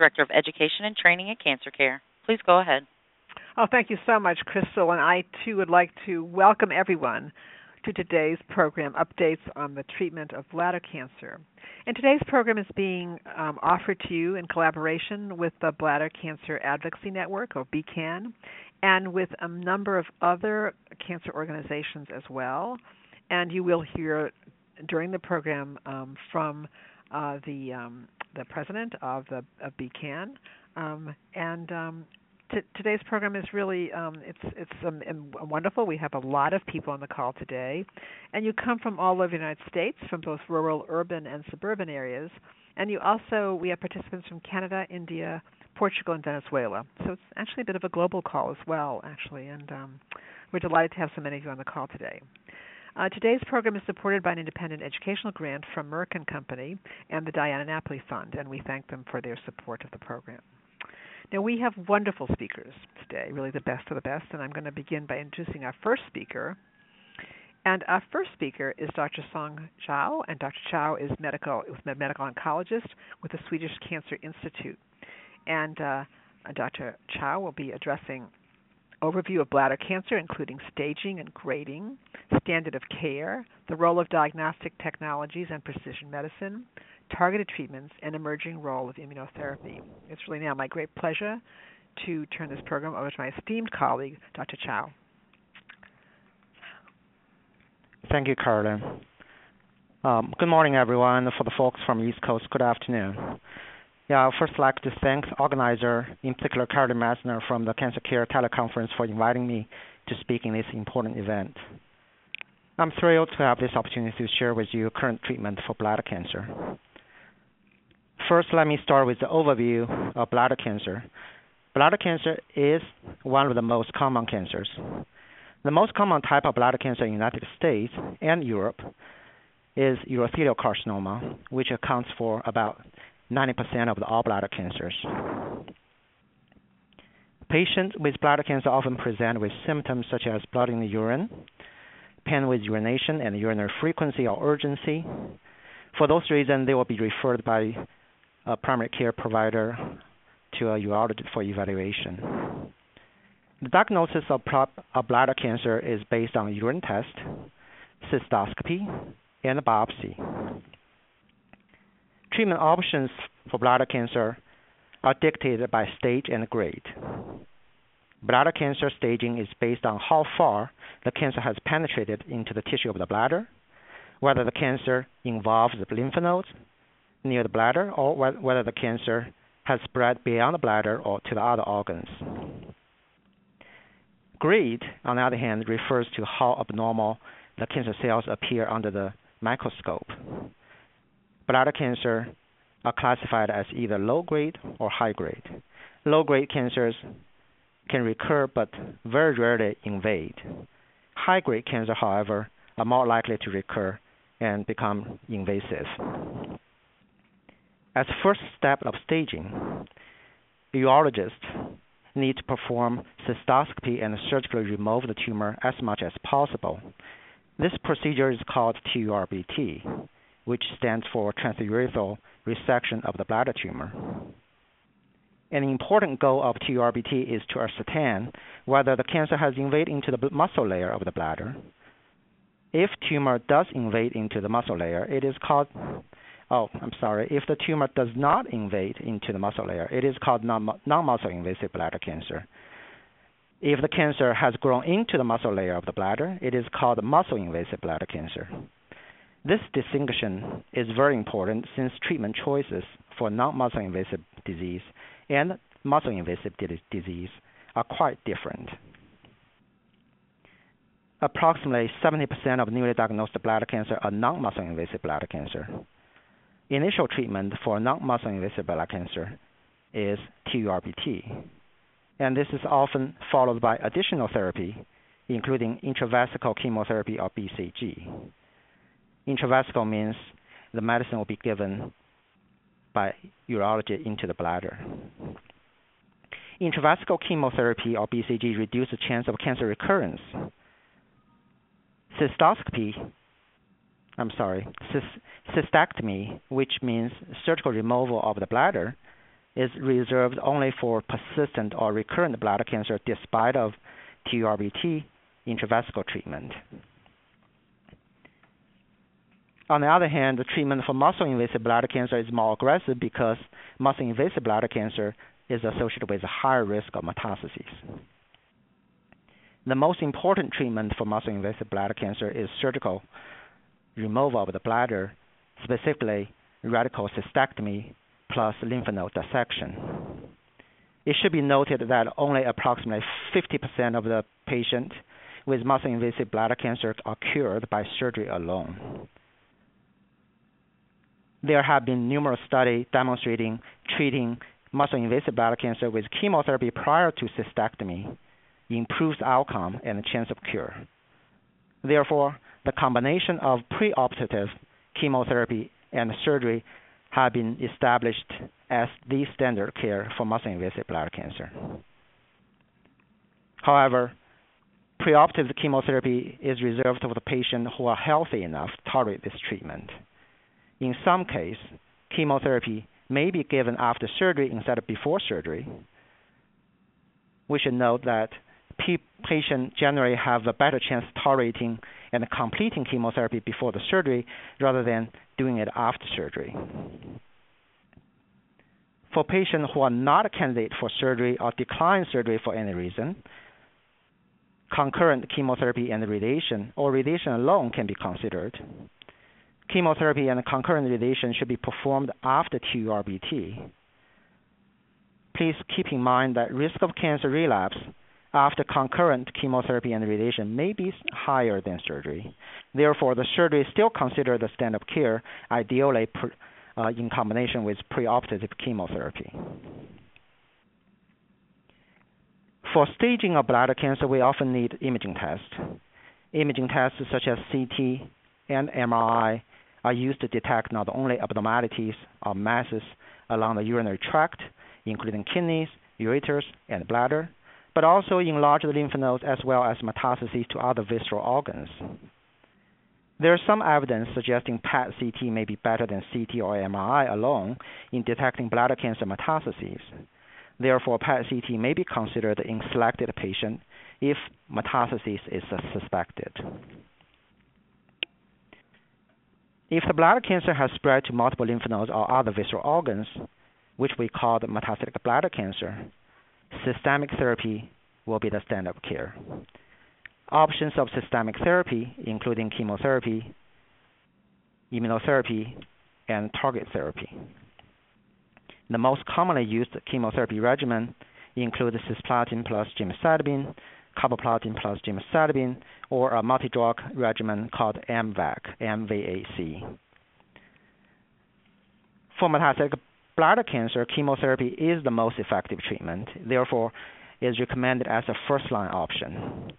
Director of Education and Training at Cancer Care. Please go ahead. Oh, thank you so much, Crystal. And I too would like to welcome everyone to today's program updates on the treatment of bladder cancer. And today's program is being um, offered to you in collaboration with the Bladder Cancer Advocacy Network, or BCAN, and with a number of other cancer organizations as well. And you will hear during the program um, from uh, the um, the president of the of BCAN, um, and um, t- today's program is really um, it's it's um, wonderful. We have a lot of people on the call today, and you come from all over the United States, from both rural, urban, and suburban areas, and you also we have participants from Canada, India, Portugal, and Venezuela. So it's actually a bit of a global call as well, actually, and um, we're delighted to have so many of you on the call today. Uh, today's program is supported by an independent educational grant from Merck and Company and the Diana Napoli Fund, and we thank them for their support of the program. Now, we have wonderful speakers today, really the best of the best, and I'm going to begin by introducing our first speaker. And our first speaker is Dr. Song Zhao, and Dr. Zhao is medical, medical oncologist with the Swedish Cancer Institute. And uh, Dr. Zhao will be addressing overview of bladder cancer, including staging and grading, standard of care, the role of diagnostic technologies and precision medicine, targeted treatments, and emerging role of immunotherapy. It's really now my great pleasure to turn this program over to my esteemed colleague, Dr. Zhao. Thank you, Carolyn. Um, good morning, everyone. For the folks from East Coast, good afternoon. Yeah, I'd first like to thank the organizer, in particular Carolyn Messner from the Cancer Care Teleconference for inviting me to speak in this important event. I'm thrilled to have this opportunity to share with you current treatment for bladder cancer. First, let me start with the overview of bladder cancer. Bladder cancer is one of the most common cancers. The most common type of bladder cancer in the United States and Europe is urothelial carcinoma, which accounts for about 90% of all bladder cancers. Patients with bladder cancer often present with symptoms such as blood in the urine, pain with urination and urinary frequency or urgency. For those reasons, they will be referred by a primary care provider to a urologist for evaluation. The diagnosis of, of bladder cancer is based on urine test, cystoscopy, and biopsy. Treatment options for bladder cancer are dictated by stage and grade. Bladder cancer staging is based on how far the cancer has penetrated into the tissue of the bladder, whether the cancer involves the lymph nodes near the bladder, or whether the cancer has spread beyond the bladder or to the other organs. Grade, on the other hand, refers to how abnormal the cancer cells appear under the microscope bladder cancer are classified as either low grade or high grade. Low grade cancers can recur but very rarely invade. High grade cancer, however, are more likely to recur and become invasive. As first step of staging, urologists need to perform cystoscopy and surgically remove the tumor as much as possible. This procedure is called TURBT which stands for transurethral resection of the bladder tumor. An important goal of TURBT is to ascertain whether the cancer has invaded into the muscle layer of the bladder. If tumor does invade into the muscle layer, it is called oh, I'm sorry. If the tumor does not invade into the muscle layer, it is called non-muscle invasive bladder cancer. If the cancer has grown into the muscle layer of the bladder, it is called muscle invasive bladder cancer. This distinction is very important since treatment choices for non-muscle invasive disease and muscle invasive disease are quite different. Approximately 70% of newly diagnosed bladder cancer are non-muscle invasive bladder cancer. Initial treatment for non-muscle invasive bladder cancer is TURBT, and this is often followed by additional therapy, including intravesical chemotherapy or BCG. Intravesical means the medicine will be given by urology into the bladder. Intravesical chemotherapy or BCG reduces the chance of cancer recurrence. Cystoscopy, I'm sorry, cystectomy, which means surgical removal of the bladder, is reserved only for persistent or recurrent bladder cancer despite of TURBT intravesical treatment. On the other hand, the treatment for muscle invasive bladder cancer is more aggressive because muscle invasive bladder cancer is associated with a higher risk of metastases. The most important treatment for muscle invasive bladder cancer is surgical removal of the bladder, specifically radical cystectomy plus lymph node dissection. It should be noted that only approximately 50% of the patients with muscle invasive bladder cancer are cured by surgery alone. There have been numerous studies demonstrating treating muscle invasive bladder cancer with chemotherapy prior to cystectomy improves outcome and chance of cure. Therefore, the combination of preoperative chemotherapy and surgery have been established as the standard care for muscle invasive bladder cancer. However, preoperative chemotherapy is reserved for the patients who are healthy enough to tolerate this treatment. In some cases, chemotherapy may be given after surgery instead of before surgery. We should note that patients generally have a better chance tolerating and completing chemotherapy before the surgery rather than doing it after surgery. For patients who are not a candidate for surgery or decline surgery for any reason, concurrent chemotherapy and radiation or radiation alone can be considered. Chemotherapy and concurrent radiation should be performed after TURBT. Please keep in mind that risk of cancer relapse after concurrent chemotherapy and radiation may be higher than surgery. Therefore, the surgery is still considered the standard of care, ideally uh, in combination with preoperative chemotherapy. For staging of bladder cancer, we often need imaging tests. Imaging tests such as CT and MRI are used to detect not only abnormalities or masses along the urinary tract, including kidneys, ureters, and bladder, but also enlarged lymph nodes as well as metastases to other visceral organs. There is some evidence suggesting PET CT may be better than CT or MRI alone in detecting bladder cancer metastases. Therefore, PET CT may be considered in selected patients if metastasis is suspected. If the bladder cancer has spread to multiple lymph nodes or other visceral organs, which we call the metastatic bladder cancer, systemic therapy will be the standard of care. Options of systemic therapy, including chemotherapy, immunotherapy, and target therapy. The most commonly used chemotherapy regimen include cisplatin plus gemcitabine, carboplatin plus gemcitabine, or a multi-drug regimen called MVAC, MVAC. For metastatic bladder cancer, chemotherapy is the most effective treatment. Therefore, is recommended as a first-line option.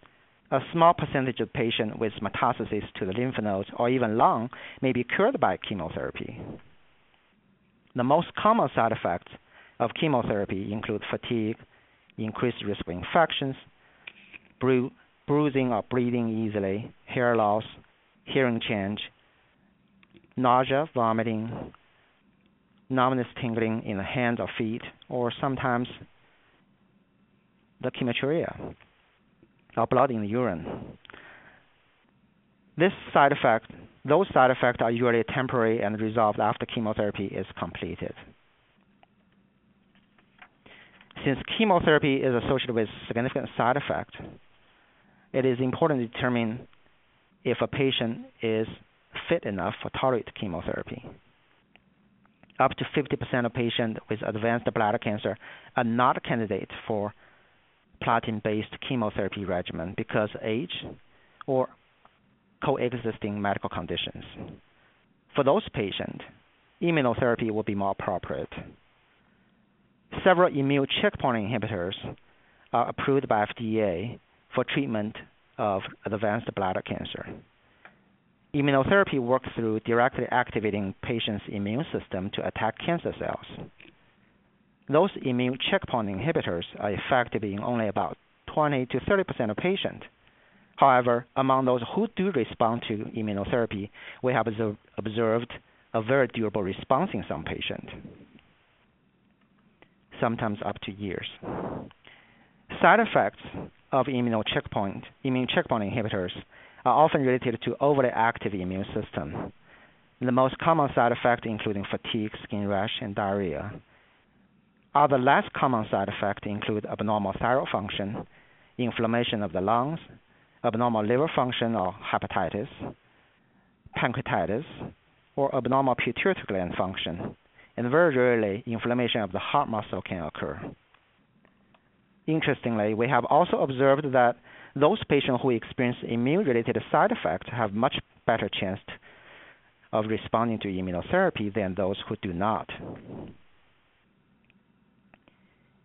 A small percentage of patients with metastasis to the lymph nodes or even lung may be cured by chemotherapy. The most common side effects of chemotherapy include fatigue, increased risk of infections, bru- bruising or bleeding easily, hair loss, hearing change, nausea, vomiting, numbness, tingling in the hands or feet, or sometimes the hematuria or blood in the urine. This side effect, those side effects are usually temporary and resolved after chemotherapy is completed. Since chemotherapy is associated with significant side effects, it is important to determine if a patient is fit enough for tolerate chemotherapy. Up to 50% of patients with advanced bladder cancer are not candidates for platinum-based chemotherapy regimen because age or coexisting medical conditions. For those patients, immunotherapy will be more appropriate. Several immune checkpoint inhibitors are approved by FDA for treatment of advanced bladder cancer. Immunotherapy works through directly activating patient's immune system to attack cancer cells. Those immune checkpoint inhibitors are effective in only about 20 to 30 percent of patients. However, among those who do respond to immunotherapy, we have observed a very durable response in some patients, sometimes up to years. Side effects of immune checkpoint, immune checkpoint inhibitors are often related to overly active immune system. The most common side effects including fatigue, skin rash, and diarrhea. Other less common side effects include abnormal thyroid function, inflammation of the lungs, abnormal liver function or hepatitis, pancreatitis, or abnormal pituitary gland function, and very rarely inflammation of the heart muscle can occur. Interestingly, we have also observed that those patients who experience immune-related side effects have much better chance of responding to immunotherapy than those who do not.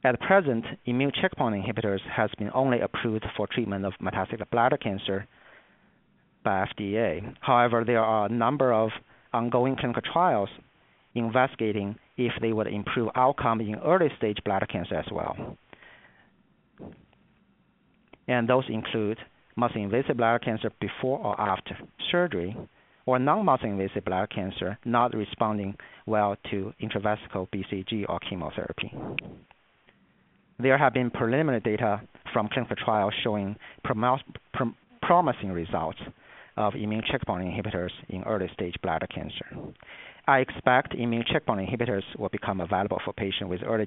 At present, immune checkpoint inhibitors has been only approved for treatment of metastatic bladder cancer by FDA. However, there are a number of ongoing clinical trials investigating if they would improve outcome in early stage bladder cancer as well and those include muscle invasive bladder cancer before or after surgery, or non-muscle invasive bladder cancer not responding well to intravesical BCG or chemotherapy. There have been preliminary data from clinical trials showing promising results of immune checkpoint inhibitors in early stage bladder cancer. I expect immune checkpoint inhibitors will become available for patients with early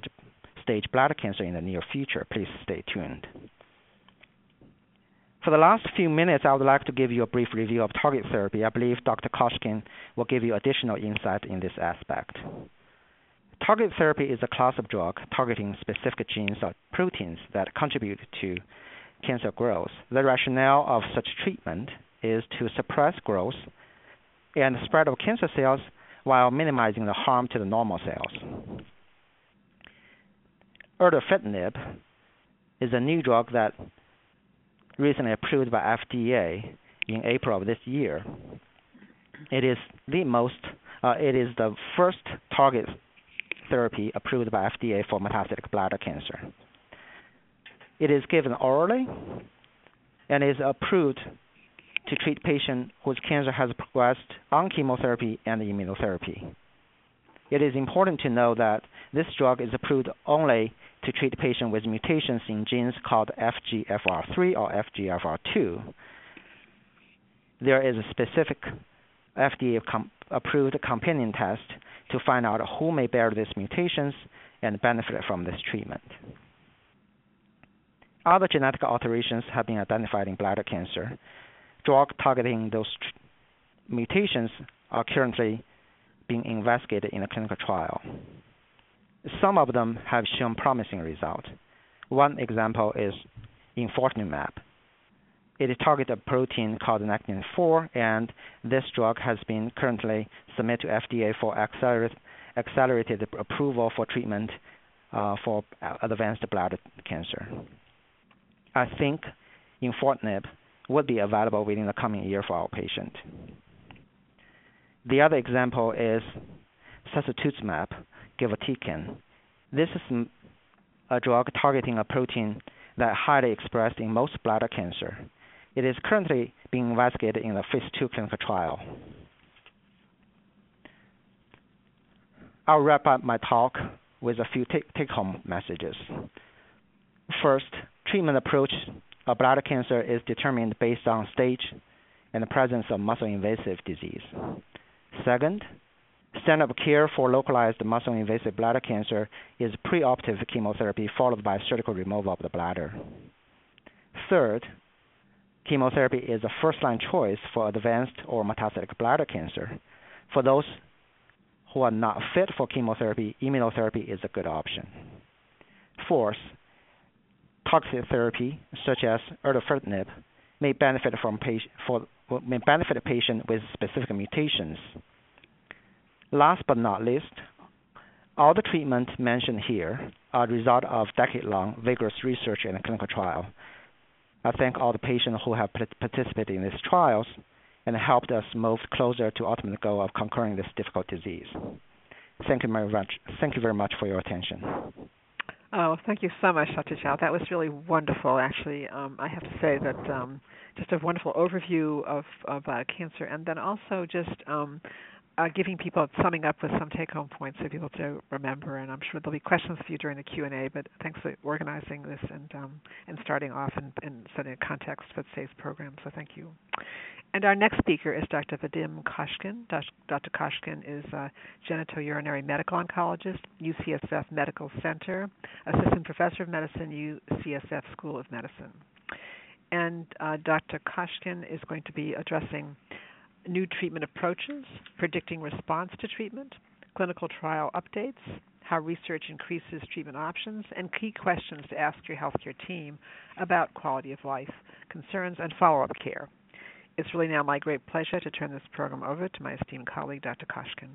stage bladder cancer in the near future. Please stay tuned. For the last few minutes, I would like to give you a brief review of target therapy. I believe Dr. Koshkin will give you additional insight in this aspect. Target therapy is a class of drug targeting specific genes or proteins that contribute to cancer growth. The rationale of such treatment is to suppress growth and spread of cancer cells while minimizing the harm to the normal cells. Erdafitinib is a new drug that recently approved by FDA in April of this year. It is the most, uh, it is the first target therapy approved by FDA for metastatic bladder cancer. It is given orally and is approved to treat patients whose cancer has progressed on chemotherapy and immunotherapy. It is important to know that this drug is approved only to treat patients with mutations in genes called FGFR3 or FGFR2. There is a specific FDA com- approved companion test to find out who may bear these mutations and benefit from this treatment. Other genetic alterations have been identified in bladder cancer. Drugs targeting those tr- mutations are currently being investigated in a clinical trial. Some of them have shown promising results. One example is enfortumab. It targets a protein called Nectin-4, and this drug has been currently submitted to FDA for accelerated, accelerated approval for treatment uh, for advanced bladder cancer. I think enfortumab would be available within the coming year for our patient. The other example is sacituzumab govitecan. This is a drug targeting a protein that highly expressed in most bladder cancer. It is currently being investigated in a phase 2 clinical trial. I'll wrap up my talk with a few take-home messages. First, treatment approach of bladder cancer is determined based on stage and the presence of muscle invasive disease. Second, Standard of care for localized muscle invasive bladder cancer is preoperative chemotherapy followed by surgical removal of the bladder. Third, chemotherapy is a first line choice for advanced or metastatic bladder cancer. For those who are not fit for chemotherapy, immunotherapy is a good option. Fourth, toxic therapy such as erdafitinib may benefit from patient, for, may benefit a patient with specific mutations Last but not least, All the treatments mentioned here are the result of decade-long vigorous research and clinical trial. I thank all the patients who have participated in these trials and helped us move closer to ultimate goal of conquering this difficult disease. Thank you very much. Thank you very much for your attention. Oh, thank you so much, Dr. Zhao. That was really wonderful. Actually, um, I have to say that um, just a wonderful overview of of uh, cancer, and then also just um, uh, giving people summing up with some take-home points for people to remember. And I'm sure there'll be questions for you during the Q and A. But thanks for organizing this and um, and starting off and, and setting a context for today's program. So thank you. And our next speaker is Dr. Vadim Koshkin. Dr. Koshkin is a genitourinary medical oncologist, UCSF Medical Center, assistant professor of medicine, UCSF School of Medicine. And uh, Dr. Koshkin is going to be addressing new treatment approaches, predicting response to treatment, clinical trial updates, how research increases treatment options, and key questions to ask your healthcare team about quality of life concerns and follow up care. It's really now my great pleasure to turn this program over to my esteemed colleague, Dr. Koshkin.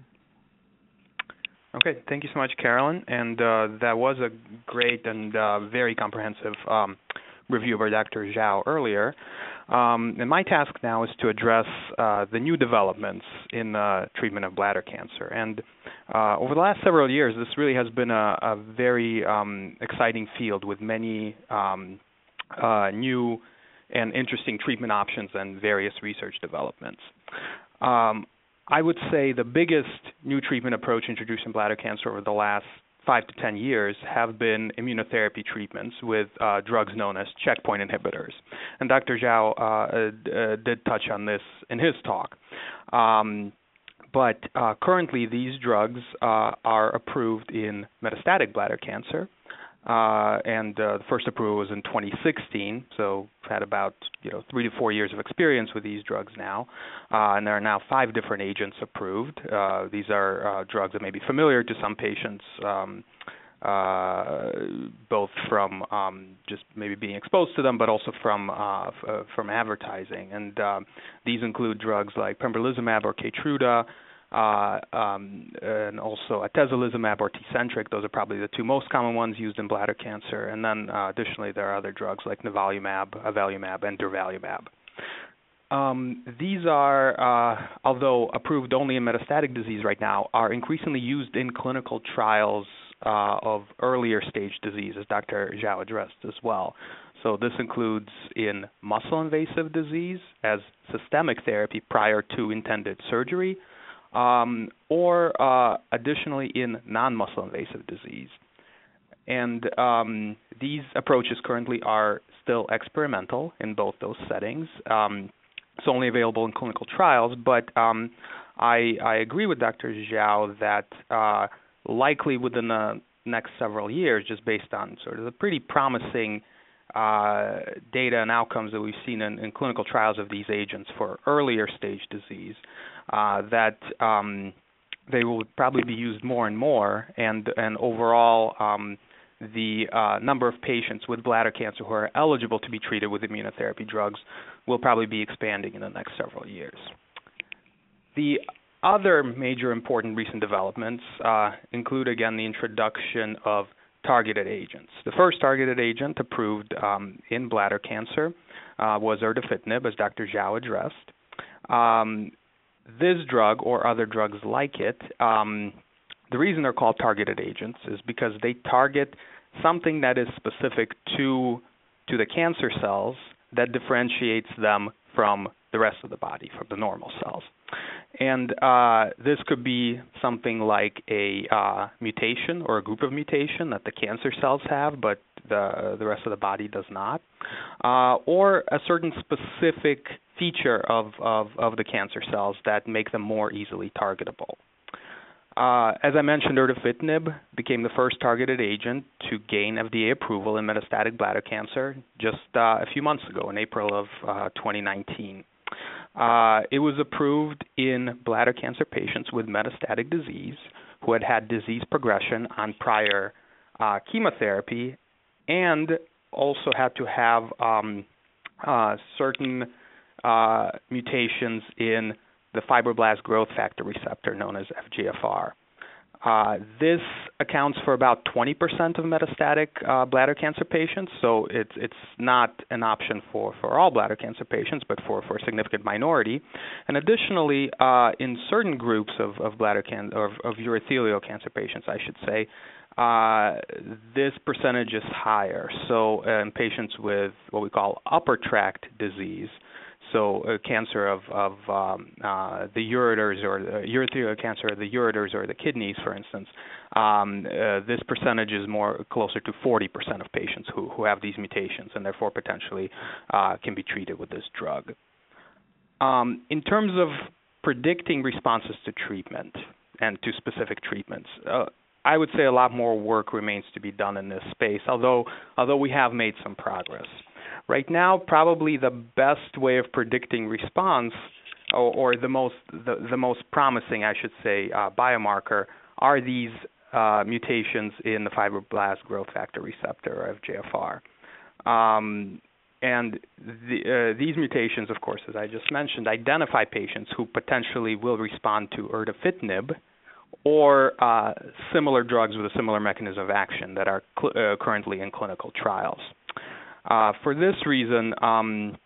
Okay, thank you so much, Carolyn. And uh, that was a great and uh, very comprehensive um, review by Dr. Zhao earlier. Um, and my task now is to address uh, the new developments in the treatment of bladder cancer. And uh, over the last several years, this really has been a, a very um, exciting field with many um, uh, new and interesting treatment options and various research developments. Um, I would say the biggest new treatment approach introduced in bladder cancer over the last five to ten years have been immunotherapy treatments with uh, drugs known as checkpoint inhibitors. And Dr. Zhao uh, uh, did touch on this in his talk. Um, but uh, currently, these drugs uh, are approved in metastatic bladder cancer, uh, and uh, the first approval was in 2016. So I've had about you know three to four years of experience with these drugs now, uh, and there are now five different agents approved. Uh, these are uh, drugs that may be familiar to some patients. Um, uh, both from um, just maybe being exposed to them, but also from uh, f- uh, from advertising. And uh, these include drugs like pembrolizumab or Keytruda, uh, um, and also atezolizumab or Tecentriq. Those are probably the two most common ones used in bladder cancer. And then uh, additionally, there are other drugs like nivolumab, avelumab, and durvalumab. Um, these are, uh, although approved only in metastatic disease right now, are increasingly used in clinical trials uh, of earlier stage disease, as Dr. Zhao addressed as well. So this includes in muscle invasive disease as systemic therapy prior to intended surgery, um, or uh, additionally in non-muscle invasive disease. And um, these approaches currently are still experimental in both those settings. Um, it's only available in clinical trials, but um, I, I, agree with Dr. Zhao that uh, likely within the next several years, just based on sort of the pretty promising uh, data and outcomes that we've seen in, in, clinical trials of these agents for earlier stage disease, uh, that um, they will probably be used more and more, and and overall. Um, the uh, number of patients with bladder cancer who are eligible to be treated with immunotherapy drugs will probably be expanding in the next several years. The other major important recent developments uh, include again the introduction of targeted agents. The first targeted agent approved um, in bladder cancer uh, was erdafitinib, as Dr. Zhao addressed. Um, this drug or other drugs like it, um, the reason they're called targeted agents is because they target something that is specific to to the cancer cells that differentiates them from the rest of the body, from the normal cells. And uh, this could be something like a uh, mutation or a group of mutation that the cancer cells have, but the the rest of the body does not, uh, or a certain specific feature of, of, of the cancer cells that make them more easily targetable. Uh, as I mentioned, erdafitinib became the first targeted agent to gain FDA approval in metastatic bladder cancer just uh, a few months ago, in April of uh, 2019. Uh, it was approved in bladder cancer patients with metastatic disease who had had disease progression on prior uh, chemotherapy and also had to have um, uh, certain uh, mutations in the fibroblast growth factor receptor known as FGFR. Uh, this accounts for about 20% of metastatic uh, bladder cancer patients, so it's it's not an option for, for all bladder cancer patients, but for, for a significant minority. And additionally, uh, in certain groups of, of bladder cancer or of urothelial cancer patients, I should say, uh, this percentage is higher. So, in patients with what we call upper tract disease, so uh, cancer of, of um, uh, the ureters or uh, cancer of the ureters or the kidneys, for instance, um, uh, this percentage is more closer to 40% of patients who, who have these mutations and therefore potentially uh, can be treated with this drug. Um, in terms of predicting responses to treatment and to specific treatments, I would say a lot more work remains to be done in this space, although although we have made some progress. Right now, probably the best way of predicting response, or, or the most the, the, most promising, I should say, uh, biomarker, are these uh, mutations in the fibroblast growth factor receptor, or FGFR. Um, and the, uh, these mutations, of course, as I just mentioned, identify patients who potentially will respond to erdafitinib or uh, similar drugs with a similar mechanism of action that are cl- uh, currently in clinical trials. Uh, for this reason, um,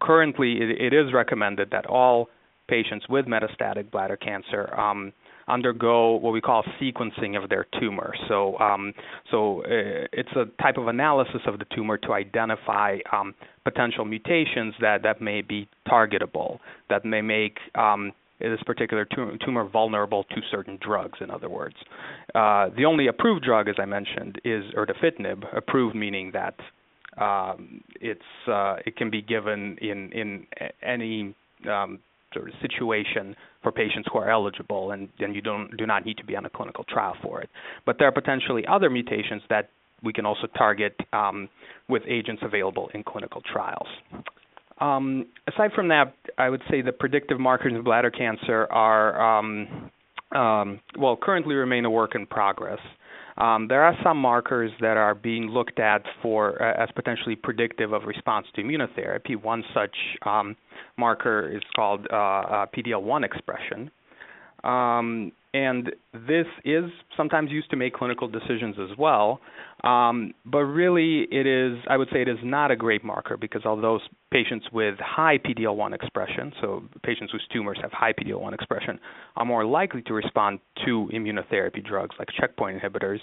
currently it, it is recommended that all patients with metastatic bladder cancer um, undergo what we call sequencing of their tumor. So, um, so uh, it's a type of analysis of the tumor to identify um, potential mutations that that may be targetable, that may make um, this particular tumor vulnerable to certain drugs. In other words, uh, the only approved drug, as I mentioned, is erdafitinib. Approved meaning that um, it's uh, it can be given in in any um, sort of situation for patients who are eligible, and, and you don't do not need to be on a clinical trial for it. But there are potentially other mutations that we can also target um, with agents available in clinical trials. Um, aside from that, I would say the predictive markers of bladder cancer are um, um, well currently remain a work in progress. Um, there are some markers that are being looked at for uh, as potentially predictive of response to immunotherapy. One such um, marker is called uh, uh, PD-L1 expression, um, and this is sometimes used to make clinical decisions as well. Um, but really, it is, I would say, it is not a great marker because although patients with high PD-L1 expression, so patients whose tumors have high PD-L1 expression, are more likely to respond to immunotherapy drugs like checkpoint inhibitors,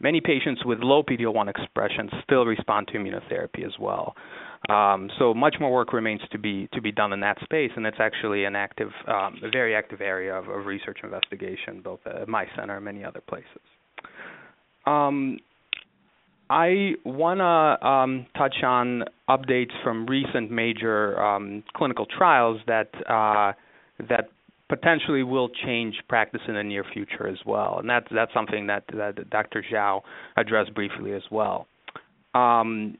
many patients with low PD-L1 expression still respond to immunotherapy as well. Um, so much more work remains to be to be done in that space, and it's actually an active, um, a very active area of, of research investigation, both at my center and many other places. Um, I want to um, touch on updates from recent major um, clinical trials that uh, that potentially will change practice in the near future as well, and that's that's something that, that Dr. Zhao addressed briefly as well. Um,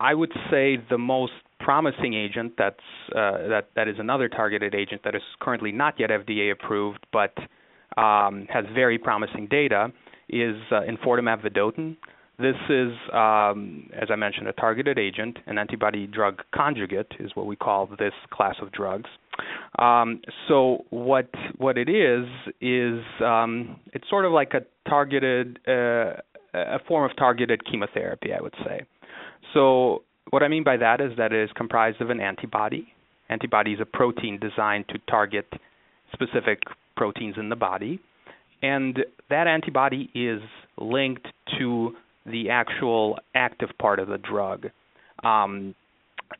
I would say the most promising agent that's uh, that that is another targeted agent that is currently not yet FDA approved, but um, has very promising data is uh, enfortumab vedotin. This is, um, as I mentioned, a targeted agent, an antibody drug conjugate is what we call this class of drugs. Um, so what what it is is um, it's sort of like a targeted uh, a form of targeted chemotherapy, I would say. So what I mean by that is that it is comprised of an antibody. Antibody is a protein designed to target specific proteins in the body, and that antibody is linked to the actual active part of the drug, um,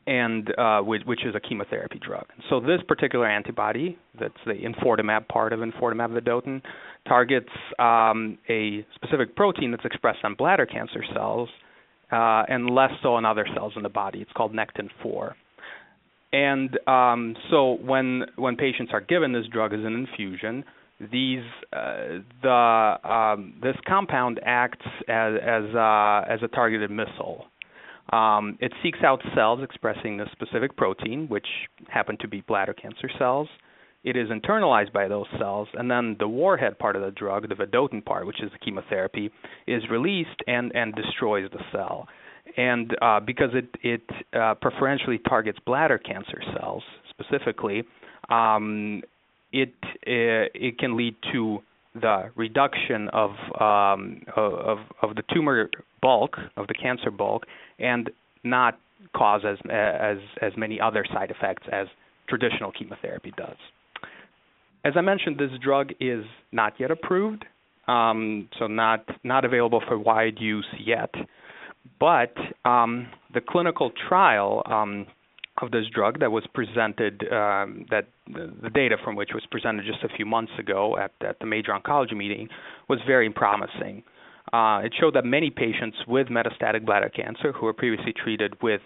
and uh, which, which, is a chemotherapy drug. So this particular antibody, that's the enfortumab part of enfortumab vedotin, targets um, a specific protein that's expressed on bladder cancer cells uh, and less so on other cells in the body. It's called Nectin-4. And um, so when when patients are given this drug as an infusion, these uh, the um, this compound acts as as, uh, as a targeted missile. Um, it seeks out cells expressing this specific protein, which happen to be bladder cancer cells, it is internalized by those cells, and then the warhead part of the drug, the vedotin part, which is the chemotherapy, is released and, and destroys the cell. And uh, because it, it uh, preferentially targets bladder cancer cells specifically, um, it uh, it can lead to the reduction of um, of of the tumor bulk of the cancer bulk and not cause as as as many other side effects as traditional chemotherapy does. As I mentioned, this drug is not yet approved, um, so not not available for wide use yet. But um, the clinical trial um, of this drug that was presented, um, that the data from which was presented just a few months ago at, at the major oncology meeting, was very promising. Uh, it showed that many patients with metastatic bladder cancer who were previously treated with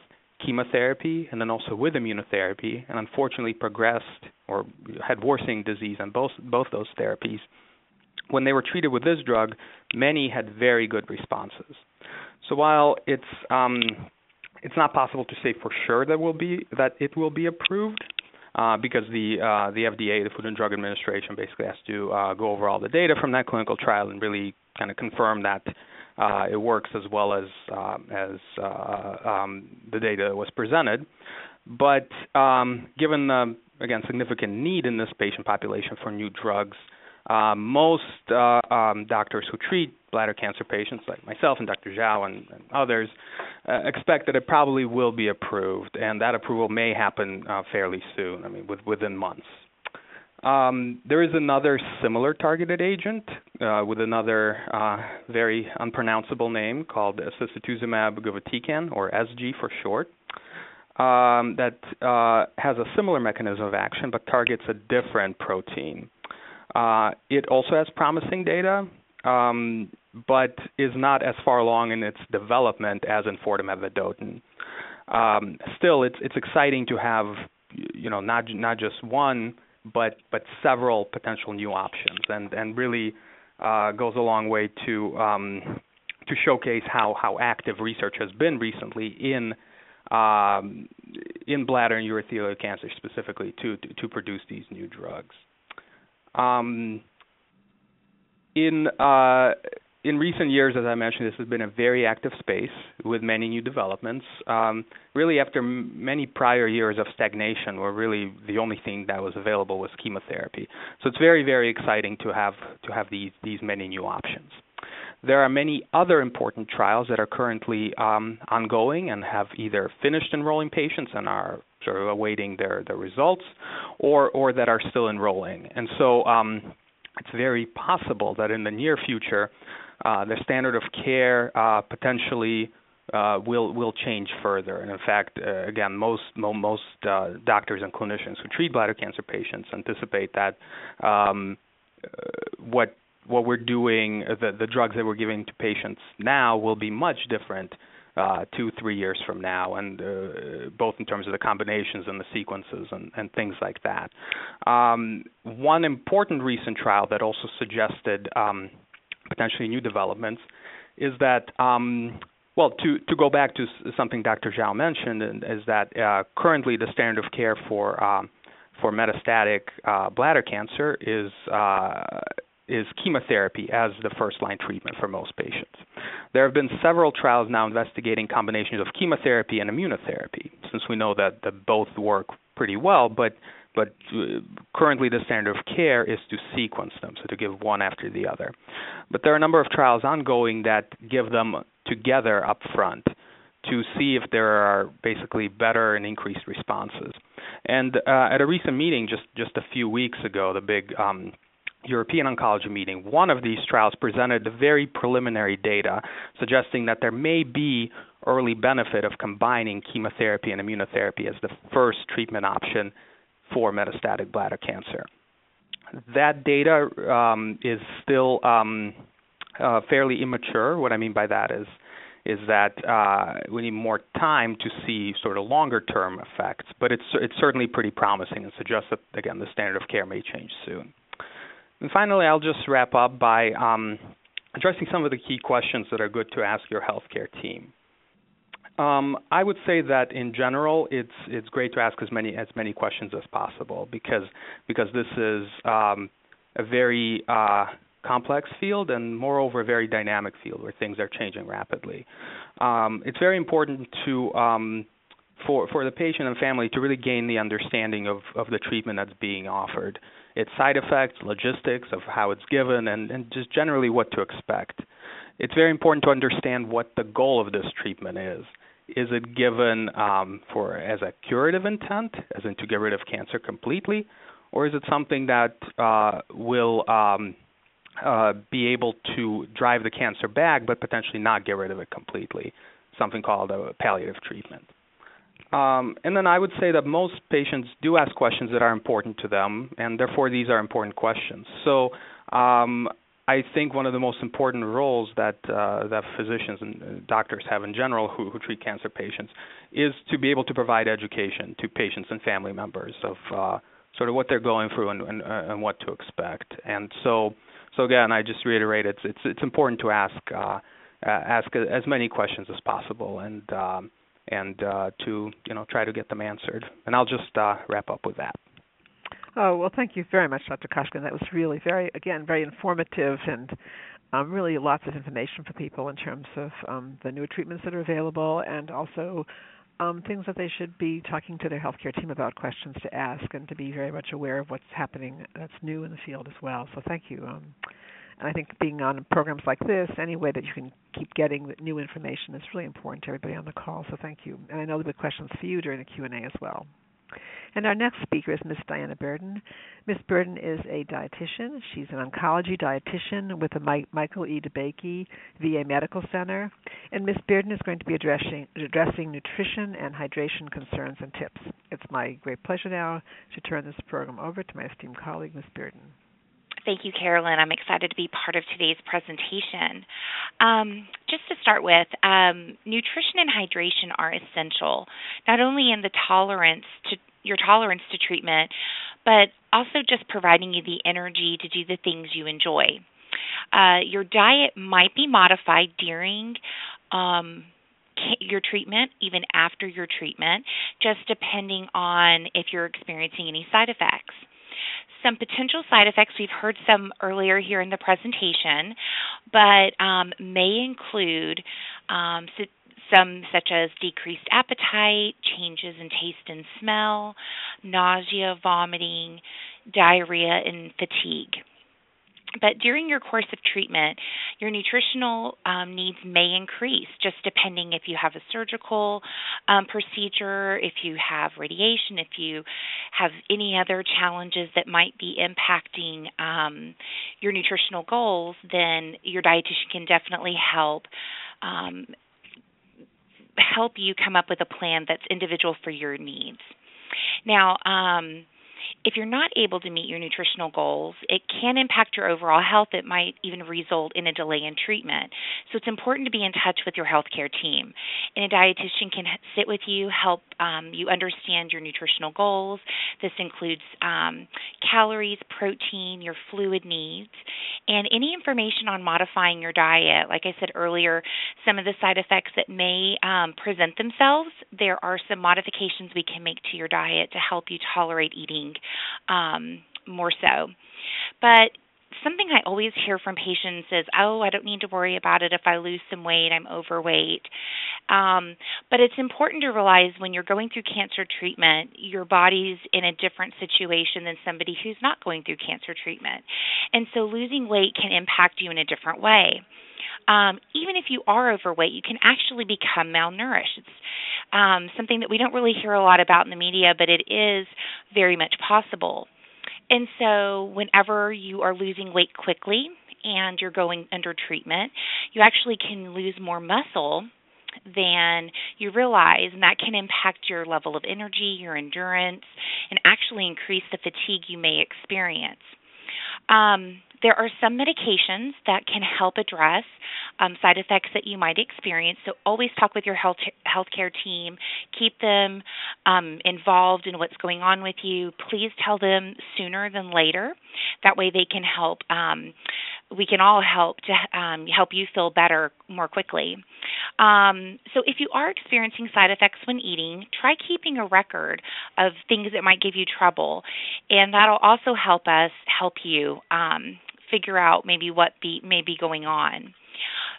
chemotherapy and then also with immunotherapy, and unfortunately progressed or had worsening disease on both both those therapies. When they were treated with this drug, many had very good responses. So while it's um, it's not possible to say for sure that will be that it will be approved uh, because the uh, the FDA, the Food and Drug Administration, basically has to uh, go over all the data from that clinical trial and really kind of confirm that uh, it works as well as uh, as uh, um, the data was presented. But um, given the again significant need in this patient population for new drugs, uh, most uh, um, doctors who treat bladder cancer patients, like myself and Dr. Zhao and, and others, uh, expect that it probably will be approved, and that approval may happen uh, fairly soon. I mean, with, within months. Um, there is another similar targeted agent uh, with another uh, very unpronounceable name called sacituzumab govitecan, or SG for short, um, that uh, has a similar mechanism of action but targets a different protein. Uh, it also has promising data, um, but is not as far along in its development as enfortumab vedotin. Um, still, it's it's exciting to have you know not not just one but but several potential new options, and and really uh, goes a long way to um, to showcase how how active research has been recently in um, in bladder and urothelial cancer specifically to, to, to produce these new drugs. Um, in uh, in recent years, as I mentioned, this has been a very active space with many new developments. Um, really, after m- many prior years of stagnation, where really the only thing that was available was chemotherapy. So it's very, very exciting to have to have these these many new options. There are many other important trials that are currently um, ongoing and have either finished enrolling patients and are sort of awaiting their, their results, or or that are still enrolling. And so um, it's very possible that in the near future uh, the standard of care uh, potentially uh, will will change further. And in fact, uh, again, most mo- most uh, doctors and clinicians who treat bladder cancer patients anticipate that um, uh, what what we're doing, the the drugs that we're giving to patients now will be much different uh, two, three years from now, and both in terms of the combinations and the sequences and, and things like that. Um, one important recent trial that also suggested um, potentially new developments is that um, well, to go back to something Dr. Zhao mentioned, is that uh, currently the standard of care for um, for metastatic uh, bladder cancer is uh, is chemotherapy as the first line treatment for most patients. There have been several trials now investigating combinations of chemotherapy and immunotherapy, since we know that, that both work pretty well, but but uh, currently the standard of care is to sequence them, so to give one after the other. But there are a number of trials ongoing that give them together up front to see if there are basically better and increased responses. And uh, at a recent meeting just just a few weeks ago, the big um, European Oncology meeting, one of these trials presented very preliminary data suggesting that there may be early benefit of combining chemotherapy and immunotherapy as the first treatment option for metastatic bladder cancer. That data um, is still um, uh, fairly immature. What I mean by that is is that uh, we need more time to see sort of longer term effects, but it's it's certainly pretty promising and suggests that again the standard of care may change soon. And finally, I'll just wrap up by um, addressing some of the key questions that are good to ask your healthcare team. Um, I would say that in general, it's it's great to ask as many as many questions as possible because because this is um, a very uh, complex field and moreover a very dynamic field where things are changing rapidly. Um, it's very important to um, for for the patient and family to really gain the understanding of of the treatment that's being offered, its side effects, logistics of how it's given, and, and just generally what to expect. It's very important to understand what the goal of this treatment is. Is it given um, for as a curative intent, as in to get rid of cancer completely, or is it something that uh, will um, uh, be able to drive the cancer back, but potentially not get rid of it completely? Something called a palliative treatment. Um, and then I would say that most patients do ask questions that are important to them, and therefore these are important questions. So um, I think one of the most important roles that uh, that physicians and doctors have in general who, who treat cancer patients is to be able to provide education to patients and family members of uh, sort of what they're going through and, and, uh, and what to expect. And so, so again, I just reiterate it's it's it's important to ask uh, ask as many questions as possible and um, and uh, to you know try to get them answered. And I'll just uh, wrap up with that. Oh well, thank you very much, Dr. Koshkin. That was really very, again, very informative and um, really lots of information for people in terms of um, the new treatments that are available and also um, things that they should be talking to their healthcare team about, questions to ask, and to be very much aware of what's happening that's new in the field as well. So thank you. Um, and I think being on programs like this, any way that you can keep getting new information is really important to everybody on the call. So thank you. And I know there'll be questions for you during the Q and A as well. And our next speaker is Ms. Diana Burden. Ms. Burden is a dietitian. She's an oncology dietitian with the Michael E. DeBakey VA Medical Center. And Ms. Burden is going to be addressing, addressing nutrition and hydration concerns and tips. It's my great pleasure now to turn this program over to my esteemed colleague, Ms. Burden. Thank you, Carolyn. I'm excited to be part of today's presentation. Um, just to start with, um, nutrition and hydration are essential, not only in the tolerance to your tolerance to treatment, but also just providing you the energy to do the things you enjoy. Uh, your diet might be modified during um, your treatment, even after your treatment, just depending on if you're experiencing any side effects. Some potential side effects, we've heard some earlier here in the presentation, but um, may include um, some such as decreased appetite, changes in taste and smell, nausea, vomiting, diarrhea, and fatigue. But during your course of treatment, your nutritional um, needs may increase just depending if you have a surgical um, procedure, if you have radiation, if you have any other challenges that might be impacting um, your nutritional goals, then your dietitian can definitely help um, help you come up with a plan that's individual for your needs. Now, um, if you're not able to meet your nutritional goals, it can impact your overall health. It might even result in a delay in treatment. So it's important to be in touch with your healthcare team. And a dietitian can sit with you, help um, you understand your nutritional goals. This includes um, calories, protein, your fluid needs, and any information on modifying your diet. Like I said earlier, some of the side effects that may um, present themselves, there are some modifications we can make to your diet to help you tolerate eating um, more so. But something I always hear from patients is, "Oh, I don't need to worry about it if I lose some weight. I'm overweight." Um, but it's important to realize when you're going through cancer treatment, your body's in a different situation than somebody who's not going through cancer treatment, and so losing weight can impact you in a different way. Um, even if you are overweight, you can actually become malnourished. It's um, something that we don't really hear a lot about in the media, but it is very much possible. And so, whenever you are losing weight quickly and you're going under treatment, you actually can lose more muscle than you realize, and that can impact your level of energy, your endurance, and actually increase the fatigue you may experience. Um, there are some medications that can help address um, side effects that you might experience. So always talk with your health healthcare team. Keep them um, involved in what's going on with you. Please tell them sooner than later. That way they can help. Um, we can all help to um, help you feel better more quickly. Um, so, if you are experiencing side effects when eating, try keeping a record of things that might give you trouble, and that'll also help us help you um, figure out maybe what be, may be going on.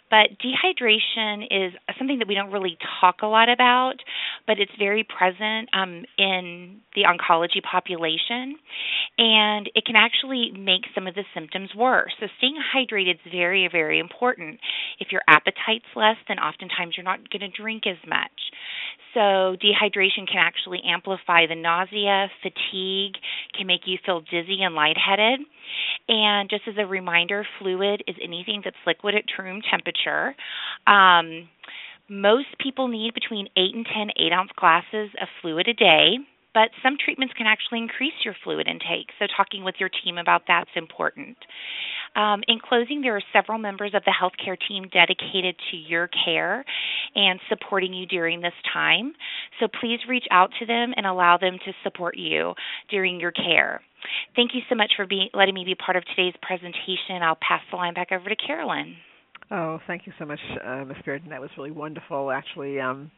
But dehydration is something that we don't really talk a lot about, but it's very present um, in the oncology population, and it can actually make some of the symptoms worse. So, staying hydrated is very, very important. If your appetite's less, then oftentimes you're not going to drink as much. So, dehydration can actually amplify the nausea, fatigue, can make you feel dizzy and lightheaded. And just as a reminder, fluid is anything that's liquid at room temperature. Um, most people need between 8 and 10 8 ounce glasses of fluid a day, but some treatments can actually increase your fluid intake. So, talking with your team about that's important. Um, in closing, there are several members of the healthcare team dedicated to your care and supporting you during this time. So, please reach out to them and allow them to support you during your care. Thank you so much for letting me be part of today's presentation. I'll pass the line back over to Carolyn. Oh, thank you so much, uh, Ms. Bearden. That was really wonderful, actually. Um,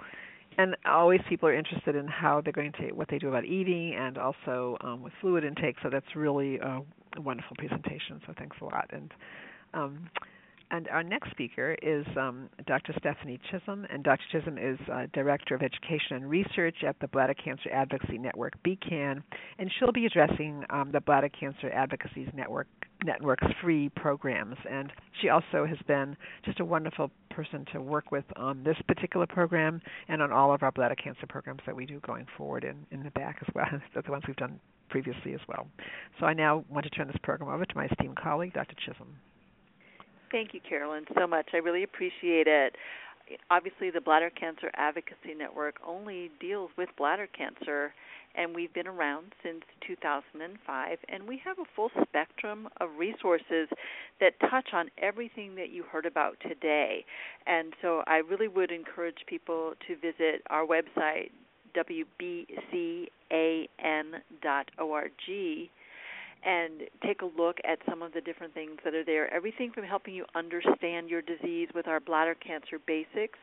and always people are interested in how they're going to what they do about eating and also um, with fluid intake. So that's really a, wonderful presentation. So thanks a lot. And um, and our next speaker is um, Dr. Stephanie Chisholm, and Dr. Chisholm is uh, Director of Education and Research at the Bladder Cancer Advocacy Network, BCAN, and she'll be addressing um, the Bladder Cancer Advocacy Network network's free programs. And she also has been just a wonderful person to work with on this particular program and on all of our bladder cancer programs that we do going forward in, in the back as well, the ones we've done previously as well. So I now want to turn this program over to my esteemed colleague, Dr. Chisholm. Thank you, Carolyn, so much. I really appreciate it. Obviously, the Bladder Cancer Advocacy Network only deals with bladder cancer, and we've been around since 2005. And we have a full spectrum of resources that touch on everything that you heard about today. And so I really would encourage people to visit our website, wbcan.org and take a look at some of the different things that are there. Everything from helping you understand your disease with our bladder cancer basics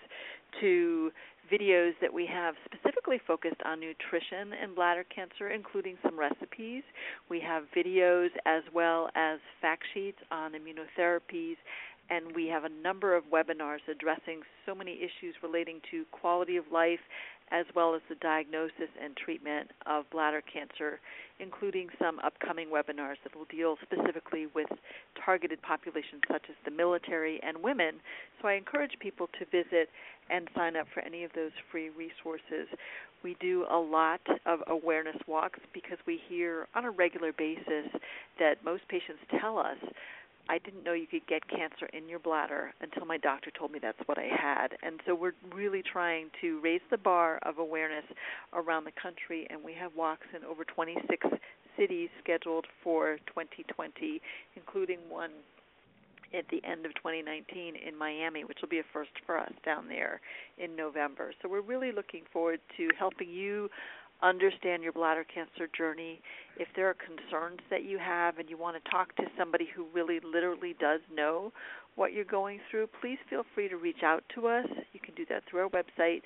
to videos that we have specifically focused on nutrition and bladder cancer, including some recipes. We have videos as well as fact sheets on immunotherapies and we have a number of webinars addressing so many issues relating to quality of life as well as the diagnosis and treatment of bladder cancer, including some upcoming webinars that will deal specifically with targeted populations such as the military and women. So I encourage people to visit and sign up for any of those free resources. We do a lot of awareness walks because we hear on a regular basis that most patients tell us I didn't know you could get cancer in your bladder until my doctor told me that's what I had. And so we're really trying to raise the bar of awareness around the country, and we have walks in over 26 cities scheduled for 2020, including one at the end of 2019 in Miami, which will be a first for us down there in November. So we're really looking forward to helping you understand your bladder cancer journey. If there are concerns that you have and you want to talk to somebody who really literally does know what you're going through, please feel free to reach out to us. You can do that through our website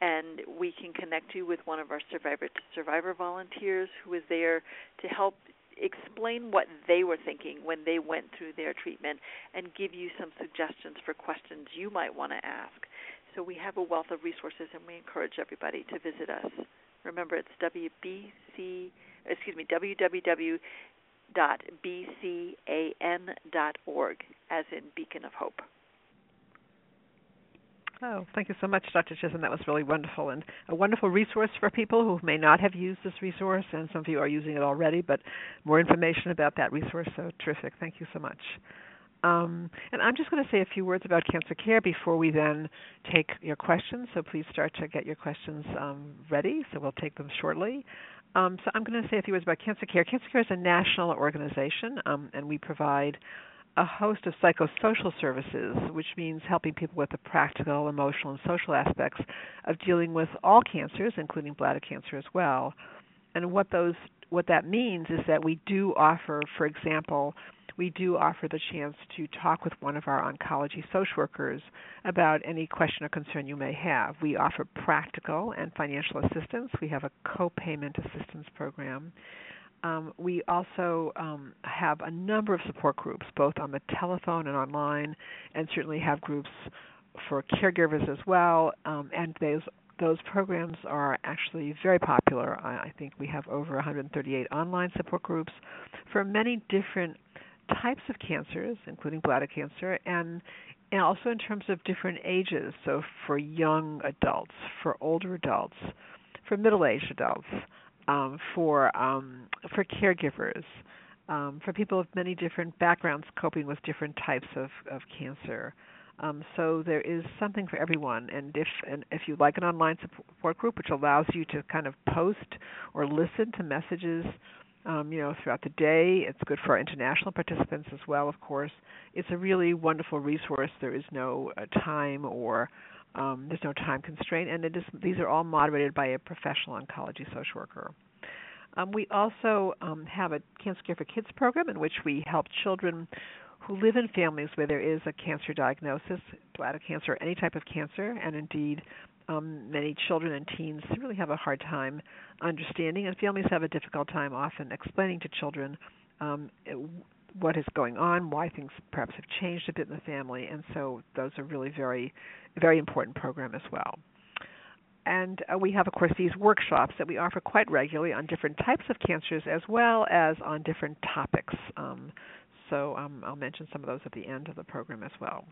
and we can connect you with one of our survivor survivor volunteers who is there to help explain what they were thinking when they went through their treatment and give you some suggestions for questions you might want to ask. So we have a wealth of resources and we encourage everybody to visit us. Remember, it's WBC, excuse me, www.bcan.org, as in Beacon of Hope. Oh, thank you so much, Dr. Chisholm. That was really wonderful and a wonderful resource for people who may not have used this resource, and some of you are using it already, but more information about that resource. So terrific. Thank you so much. Um, and I'm just going to say a few words about cancer care before we then take your questions. So please start to get your questions um, ready. So we'll take them shortly. Um, so I'm going to say a few words about Cancer Care. Cancer Care is a national organization, um, and we provide a host of psychosocial services, which means helping people with the practical, emotional, and social aspects of dealing with all cancers, including bladder cancer as well. And what those what that means is that we do offer, for example, we do offer the chance to talk with one of our oncology social workers about any question or concern you may have. We offer practical and financial assistance. We have a co-payment assistance program. Um, we also um, have a number of support groups, both on the telephone and online, and certainly have groups for caregivers as well. Um, and those those programs are actually very popular. I, I think we have over 138 online support groups for many different types of cancers, including bladder cancer, and and also in terms of different ages. So for young adults, for older adults, for middle-aged adults, um, for um, for caregivers, um, for people of many different backgrounds coping with different types of, of cancer. Um, so there is something for everyone, and if and if you like an online support group, which allows you to kind of post or listen to messages, um, you know, throughout the day, it's good for our international participants as well. Of course, it's a really wonderful resource. There is no uh, time or um, there's no time constraint, and it is, these are all moderated by a professional oncology social worker. Um, we also um, have a Cancer Care for Kids program in which we help children who live in families where there is a cancer diagnosis, bladder cancer, any type of cancer, and indeed um, many children and teens really have a hard time understanding, and families have a difficult time often explaining to children um, what is going on, why things perhaps have changed a bit in the family, and so those are really very, very important program as well. And uh, we have, of course, these workshops that we offer quite regularly on different types of cancers as well as on different topics. Um, so um, I'll mention some of those at the end of the program as well.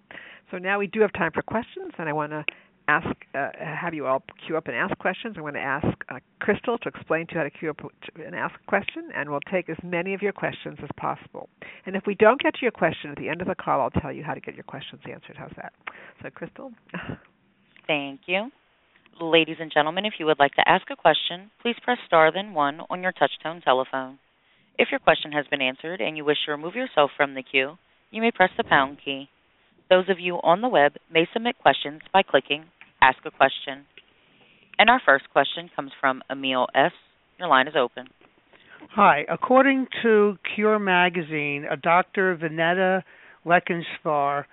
So now we do have time for questions, and I want to ask, uh, have you all queue up and ask questions. I'm going to ask uh, Crystal to explain to you how to queue up and ask a question, and we'll take as many of your questions as possible. And if we don't get to your question at the end of the call, I'll tell you how to get your questions answered. How's that? So, Crystal. Thank you. Ladies and gentlemen, if you would like to ask a question, please press star then one on your touchtone telephone. If your question has been answered and you wish to remove yourself from the queue, you may press the pound key. Those of you on the web may submit questions by clicking Ask a Question. And our first question comes from Emil S. Your line is open. Hi. According to Cure magazine, a Dr. Vineta Lekensvar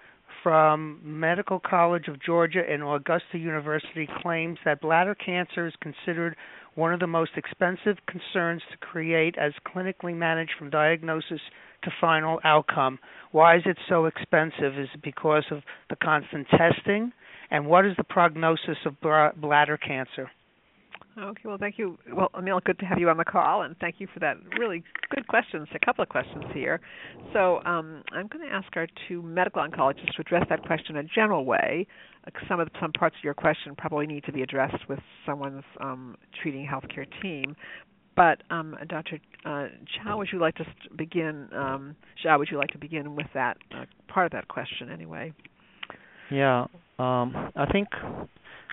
from Medical College of Georgia and Augusta University claims that bladder cancer is considered one of the most expensive concerns to create as clinically managed from diagnosis to final outcome. Why is it so expensive? Is it because of the constant testing? And what is the prognosis of bladder cancer? Okay, well, thank you. Well, Emil, good to have you on the call, and thank you for that really good questions. A couple of questions here. So, um, I'm going to ask our two medical oncologists to address that question in a general way. Some of the, some parts of your question probably need to be addressed with someone's um, treating healthcare team. But um, Dr. Uh, Chow, would you like to begin? Um, Zhao, would you like to begin with that uh, part of that question, anyway? Yeah, um, I think.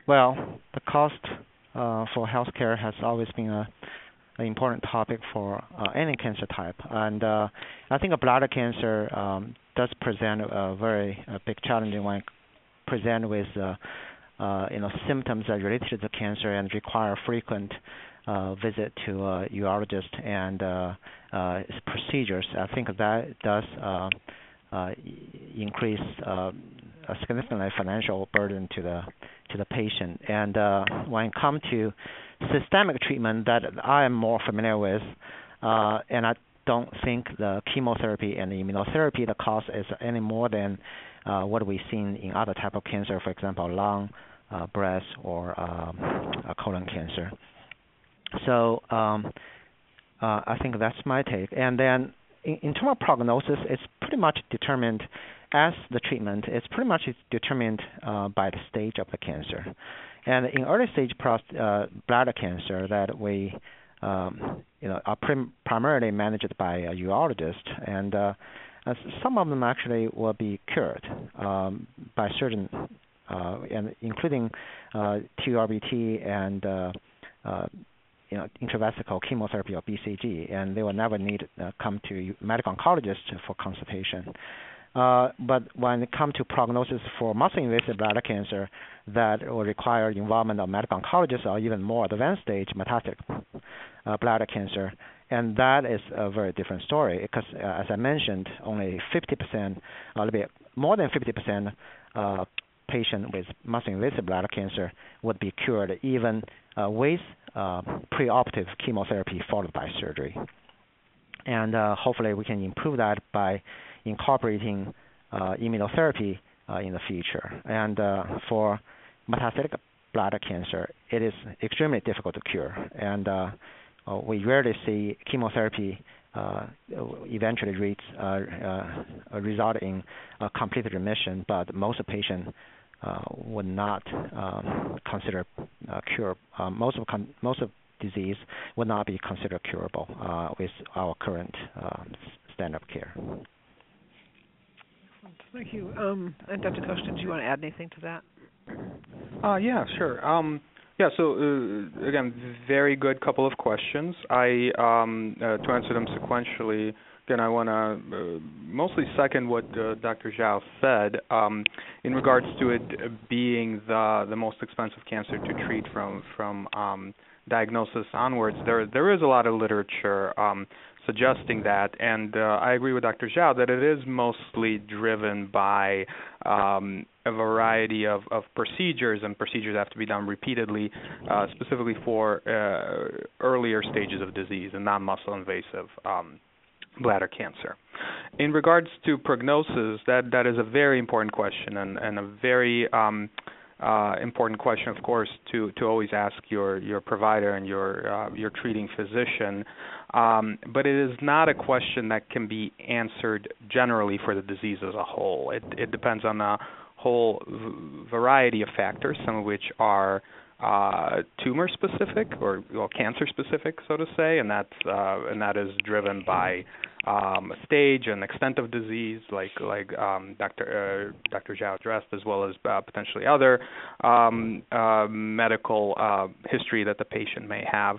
Well, the cost uh, for healthcare has always been a an important topic for uh, any cancer type, and uh, I think a bladder cancer um, does present a very a big challenge when present with uh, uh, you know symptoms that related to the cancer and require frequent uh, visit to a urologist and uh, uh, procedures. I think that does uh, uh, increase uh, a significant financial burden to the to the patient. And uh, when it comes to systemic treatment that I am more familiar with, uh, and I don't think the chemotherapy and the immunotherapy the cost is any more than uh, what we've seen in other type of cancer, for example, lung, uh, breast, or um, colon cancer. So um, uh, I think that's my take. And then in, in terms of prognosis, it's pretty much determined as the treatment is pretty much determined uh, by the stage of the cancer. And in early stage prost- uh, bladder cancer that we um, you know are prim- primarily managed by a urologist, and uh, some of them actually will be cured um, by certain, uh, and including TURBT and uh, uh, you know intravesical chemotherapy or BCG, and they will never need uh, come to medical oncologist for consultation. Uh, but when it comes to prognosis for muscle-invasive bladder cancer, that will require involvement of medical oncologists or even more advanced stage metastatic uh, bladder cancer, and that is a very different story because, uh, as I mentioned, only 50%, a little bit more than 50% uh, patient with muscle-invasive bladder cancer would be cured even uh, with uh, preoperative chemotherapy followed by surgery. And uh, hopefully, we can improve that by incorporating uh, immunotherapy uh, in the future. And uh, for metastatic bladder cancer, it is extremely difficult to cure, and uh, uh, we rarely see chemotherapy uh, eventually reach, result in a complete remission, but most patients would not um, consider cure. Most of con- most of disease would not be considered curable with our current standard of care. Thank you. Um, and Dr. Koshkin, do you want to add anything to that? Uh, yeah, sure. Um, yeah, so uh, again, very good couple of questions. I um, uh, to answer them sequentially. Again, I want to uh, mostly second what uh, Dr. Zhao said um, in regards to it being the the most expensive cancer to treat from from um, diagnosis onwards. There there is a lot of literature um, suggesting that, and uh, I agree with Dr. Zhao that it is mostly driven by um, a variety of, of procedures, and procedures have to be done repeatedly, uh, specifically for uh, earlier stages of disease and non-muscle invasive um, bladder cancer. In regards to prognosis, that that is a very important question and, and a very um, uh, important question, of course, to to always ask your your provider and your uh, your treating physician. Um, but it is not a question that can be answered generally for the disease as a whole. It it depends on a whole variety of factors, some of which are uh, tumor specific or well, cancer specific, so to say, and that's uh, and that is driven by um, stage and extent of disease, like like um, Dr. Uh, Dr. Zhao addressed, as well as uh, potentially other um, uh, medical uh, history that the patient may have,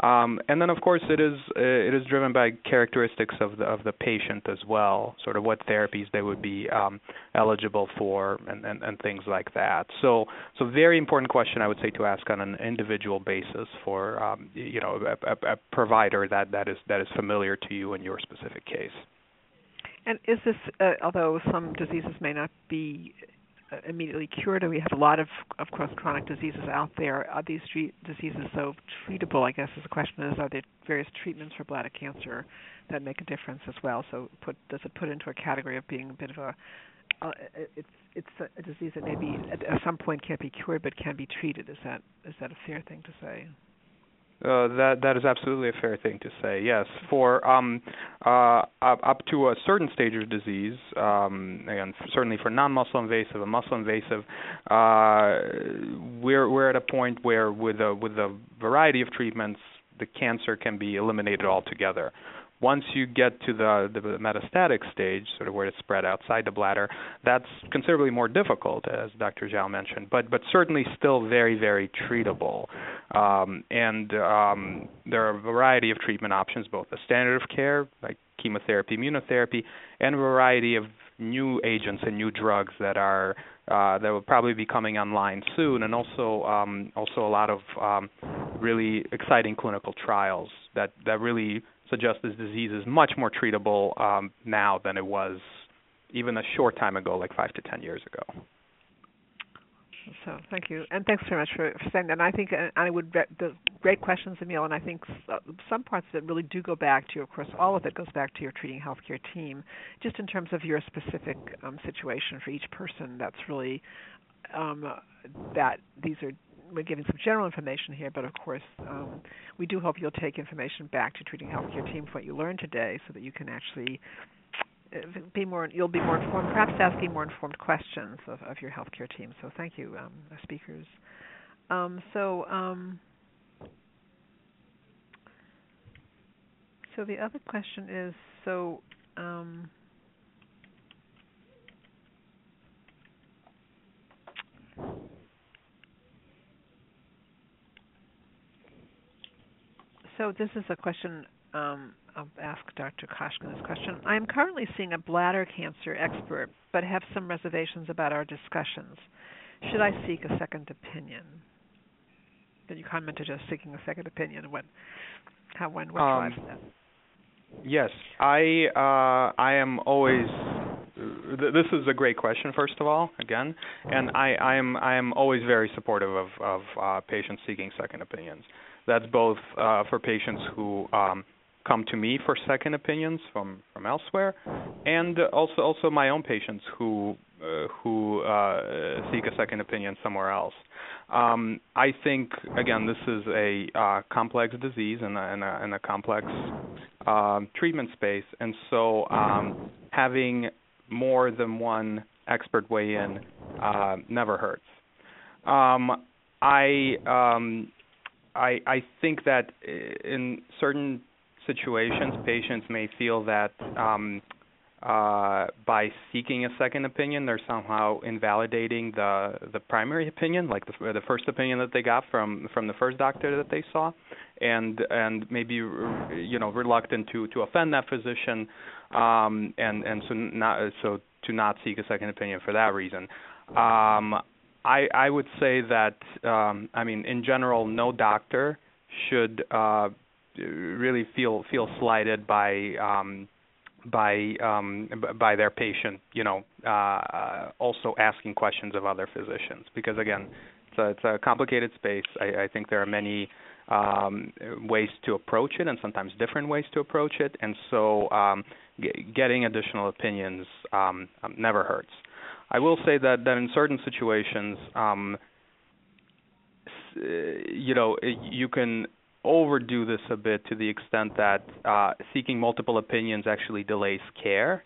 um, and then of course it is uh, it is driven by characteristics of the of the patient as well, sort of what therapies they would be um, eligible for, and, and, and things like that. So so very important question I would say to ask on an individual basis for um, you know a, a, a provider that that is that is familiar to you and your specific specific case. And is this, uh, although some diseases may not be uh, immediately cured, and we have a lot of, of course, chronic diseases out there, are these diseases so treatable? I guess is the question is, are there various treatments for bladder cancer that make a difference as well? So, put does it put into a category of being a bit of a uh, it's it's a disease that maybe at, at some point can't be cured but can be treated. Is that is that a fair thing to say? Uh, that that is absolutely a fair thing to say. Yes, for um, uh, up, to a certain stage of disease, um, again, certainly for non-muscle invasive and muscle invasive, uh, we're we're at a point where with a with a variety of treatments, the cancer can be eliminated altogether. Once you get to the, the metastatic stage, sort of where it's spread outside the bladder, that's considerably more difficult, as Dr. Zhao mentioned, but but certainly still very very treatable. Um, and um, there are a variety of treatment options, both the standard of care like chemotherapy, immunotherapy, and a variety of new agents and new drugs that are uh, that will probably be coming online soon, and also um, also a lot of um, really exciting clinical trials that that really suggest this disease is much more treatable um, now than it was even a short time ago, like five to ten years ago. So thank you, and thanks very much for, for saying that. And I think uh, I would the great questions, Emil, and I think some parts it really do go back to, of course, all of it goes back to your treating healthcare team, just in terms of your specific um, situation for each person. That's really um, that these are we're giving some general information here, but of course, um, we do hope you'll take information back to treating healthcare team from what you learned today, so that you can actually uh, be more. You'll be more informed, perhaps asking more informed questions of, of your healthcare team. So thank you, um, speakers. Um, so. Um, so the other question is so um, So this is a question um, I'll ask Dr. Koshkin this question. I am currently seeing a bladder cancer expert, but have some reservations about our discussions. Should I seek a second opinion? Then you commented just seeking a second opinion. What, how, when, what um, drives that? Yes, I uh, I am always. This is a great question, first of all, again, and I, I am I am always very supportive of of uh, patients seeking second opinions. That's both uh, for patients who um, come to me for second opinions from from elsewhere, and also also my own patients who uh, who uh, seek a second opinion somewhere else. Um, I think again, this is a uh, complex disease and a, and a, complex um, treatment space, and so um, having more than one expert weigh in uh, never hurts. Um, I um, I I think that in certain situations, patients may feel that um, uh, by seeking a second opinion, they're somehow invalidating the the primary opinion, like the the first opinion that they got from from the first doctor that they saw, and and maybe you know reluctant to to offend that physician, um, and and so not so to not seek a second opinion for that reason. Um, I I would say that um, I mean in general, no doctor should uh, really feel feel slighted by um, by um, by their patient, you know, uh, also asking questions of other physicians because again, it's a, it's a complicated space. I, I think there are many um, ways to approach it and sometimes different ways to approach it, and so um, getting additional opinions um, never hurts. I will say that that in certain situations, um, you know, you can overdo this a bit to the extent that uh, seeking multiple opinions actually delays care.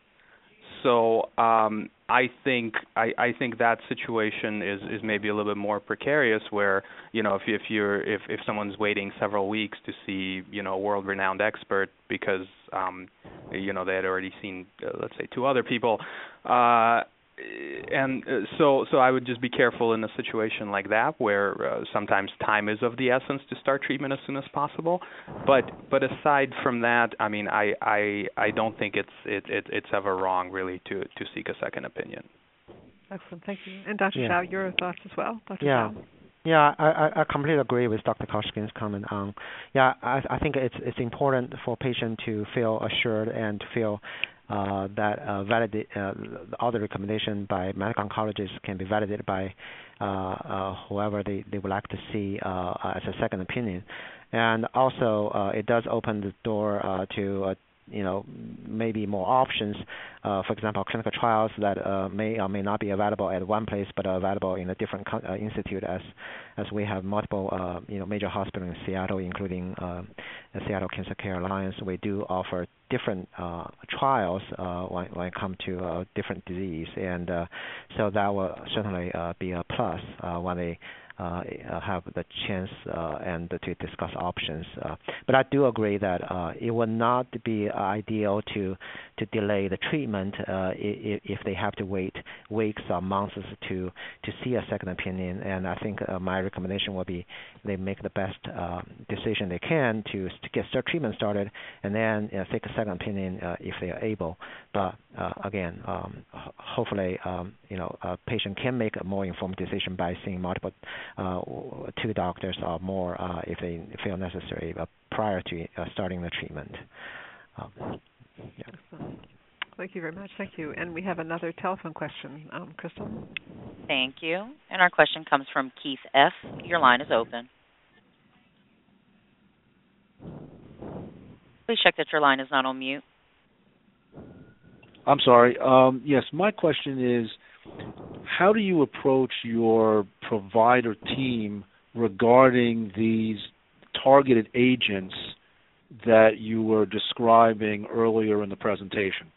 So um, I think I, I think that situation is, is maybe a little bit more precarious, where you know if if you're if if someone's waiting several weeks to see you know a world-renowned expert because um, you know they had already seen uh, let's say two other people, uh, and uh, so so I would just be careful in a situation like that where uh, sometimes time is of the essence to start treatment as soon as possible. But but aside from that, I mean, I I I don't think it's it, it it's ever wrong really to to seek a second opinion. Excellent, thank you. And Dr. Yeah. Zhao, your thoughts as well, Dr. Yeah. Zhao? Yeah, I, I, I completely agree with Dr. Koshkin's comment on. Yeah, I, I think it's it's important for patient to feel assured and to feel uh, that uh, validate uh, all the recommendation by medical oncologists can be validated by uh, uh, whoever they, they would like to see uh, as a second opinion. And also, uh, it does open the door uh, to uh, you know maybe more options. Uh, for example, clinical trials that uh, may or may not be available at one place, but are available in a different co- uh, institute. As as we have multiple uh, you know major hospitals in Seattle, including uh, the Seattle Cancer Care Alliance, we do offer different uh, trials uh, when, when it comes to uh, different disease, and uh, so that will certainly uh, be a plus uh, when they have the chance uh, and to discuss options. Uh, but I do agree that uh, it would not be ideal to to delay the treatment uh, if, they have to wait weeks or months to to see a second opinion. And I think uh, my recommendation would be they make the best uh, decision they can to, get treatment started, and then uh, take a second opinion uh, if they are able. But uh, again, um, hopefully, um, you know, a patient can make a more informed decision by seeing multiple uh, two doctors or more uh, if they feel necessary uh, prior to uh, starting the treatment. Um, yeah. Thank you very much. Thank you. And we have another telephone question, um, Crystal. Thank you. And our question comes from Keith F. Your line is open. Please check that your line is not on mute. I'm sorry. Um, yes, my question is how do you approach your provider team regarding these targeted agents that you were describing earlier in the presentation?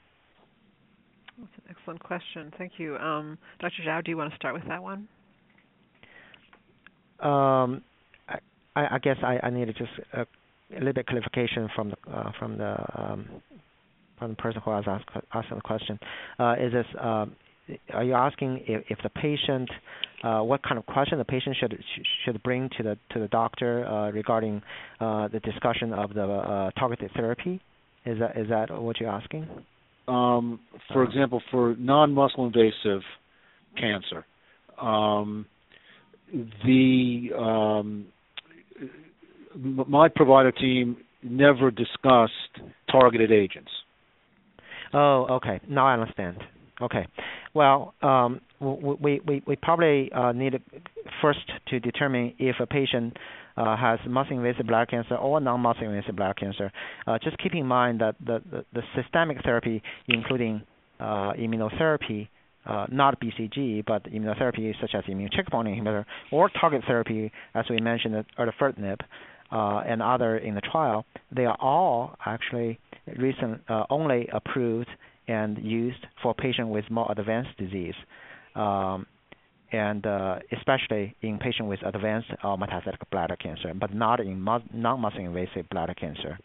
That's an excellent question. Thank you. Um, Dr. Zhao, do you want to start with that one? Um, I, I guess I, I need just a, a little bit clarification from the uh, from the um, from the person who was asked asking the question. Uh, is this uh, are you asking if, if the patient, uh, what kind of question the patient should should bring to the to the doctor uh, regarding uh, the discussion of the uh, targeted therapy? Is that is that what you're asking? Um, for example, for non-muscle invasive cancer, um, the um, my provider team never discussed targeted agents. Oh, okay. Now I understand. Okay. Well, um, we, we, we probably uh, need first to determine if a patient uh, has muscle invasive bladder cancer or non-muscle invasive bladder cancer. Uh, just keep in mind that the, the, the systemic therapy, including uh, immunotherapy, uh, not BCG, but immunotherapy such as immune checkpoint inhibitor or target therapy, as we mentioned, erdafitinib, uh, and other in the trial, they are all actually recent uh, only approved and used for patients with more advanced disease, um, and uh, especially in patients with advanced or metastatic bladder cancer, but not in non-muscle invasive bladder cancer.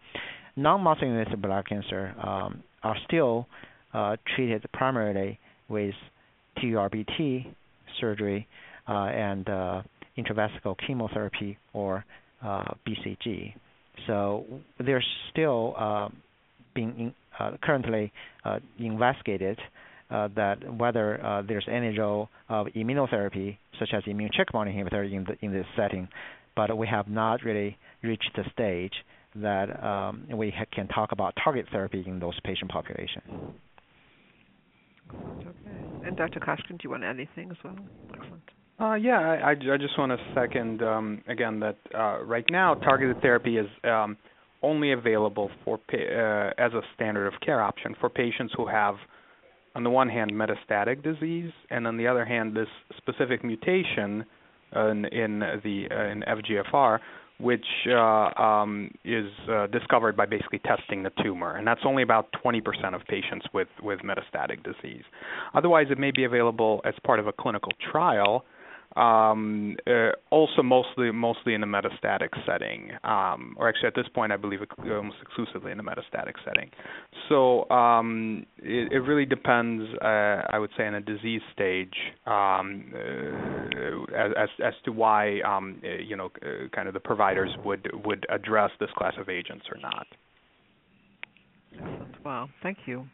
Non-muscle invasive bladder cancer um, are still uh, treated primarily with TURBT surgery uh, and uh, intravesical chemotherapy or uh, BCG. So there's still uh, being in, uh, currently uh, investigated uh, that whether uh, there's any role of immunotherapy, such as immune checkpoint inhibitor, in, the, in this setting, but we have not really reached the stage that um, we ha- can talk about target therapy in those patient population. Okay. And Dr. Koshkin, do you want to add anything as well? Excellent. Uh, yeah, I, I just want to second um, again that uh, right now targeted therapy is um, only available for uh, as a standard of care option for patients who have, on the one hand, metastatic disease, and on the other hand, this specific mutation in, in the uh, in FGFR which uh, um, is uh, discovered by basically testing the tumor, and that's only about 20% of patients with with metastatic disease. Otherwise, it may be available as part of a clinical trial um, uh, also mostly mostly in the metastatic setting, um, or actually at this point I believe almost exclusively in the metastatic setting. So um, it, it, really depends, uh, I would say, in a disease stage um, uh, as, as to why um, uh, you know uh, kind of the providers would would address this class of agents or not. Wow, thank you.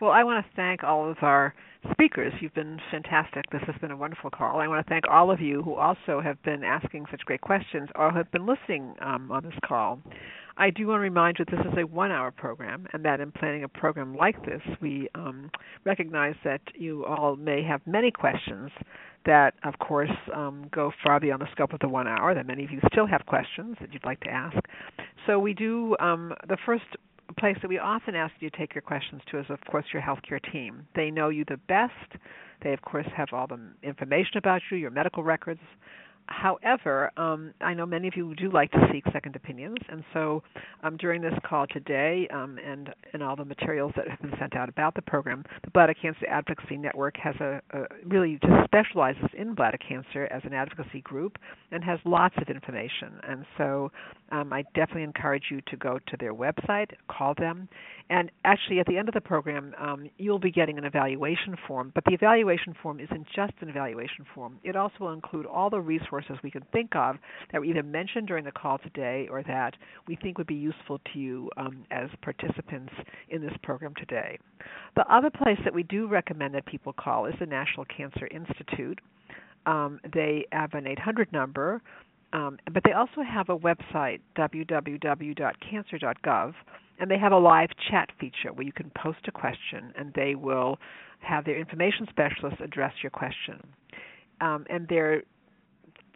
Well, I want to thank all of our speakers. You've been fantastic. This has been a wonderful call. I want to thank all of you who also have been asking such great questions or have been listening um, on this call. I do want to remind you that this is a one hour program and that in planning a program like this, we um, recognize that you all may have many questions that, of course, um, go far beyond the scope of the one hour, that many of you still have questions that you'd like to ask. So we do, um, the first place that we often ask you to take your questions to is, of course, your healthcare team. They know you the best. They, of course, have all the information about you, your medical records, However, um, I know many of you do like to seek second opinions, and so um, during this call today um, and and all the materials that have been sent out about the program, the Bladder Cancer Advocacy Network has a, a really just specializes in bladder cancer as an advocacy group and has lots of information. And so um, I definitely encourage you to go to their website, call them, and actually at the end of the program, um, you'll be getting an evaluation form. But the evaluation form isn't just an evaluation form; it also will include all the resources resources we can think of that were either mentioned during the call today or that we think would be useful to you um, as participants in this program today. The other place that we do recommend that people call is the National Cancer Institute. Um, they have an 800 number, um, but they also have a website, www.cancer.gov, and they have a live chat feature where you can post a question and they will have their information specialists address your question. Um, and they're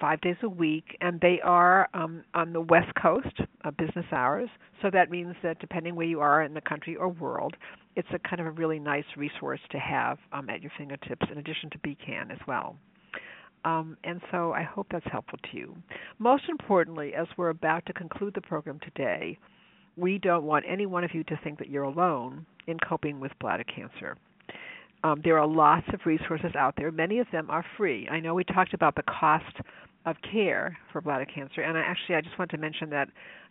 five days a week, and they are um, on the West Coast, uh, business hours. So that means that depending where you are in the country or world, it's a kind of a really nice resource to have um, at your fingertips, in addition to BCAN as well. Um, and so I hope that's helpful to you. Most importantly, as we're about to conclude the program today, we don't want any one of you to think that you're alone in coping with bladder cancer. Um, there are lots of resources out there. Many of them are free. I know we talked about the cost of care for bladder cancer. And I, actually, I just want to mention that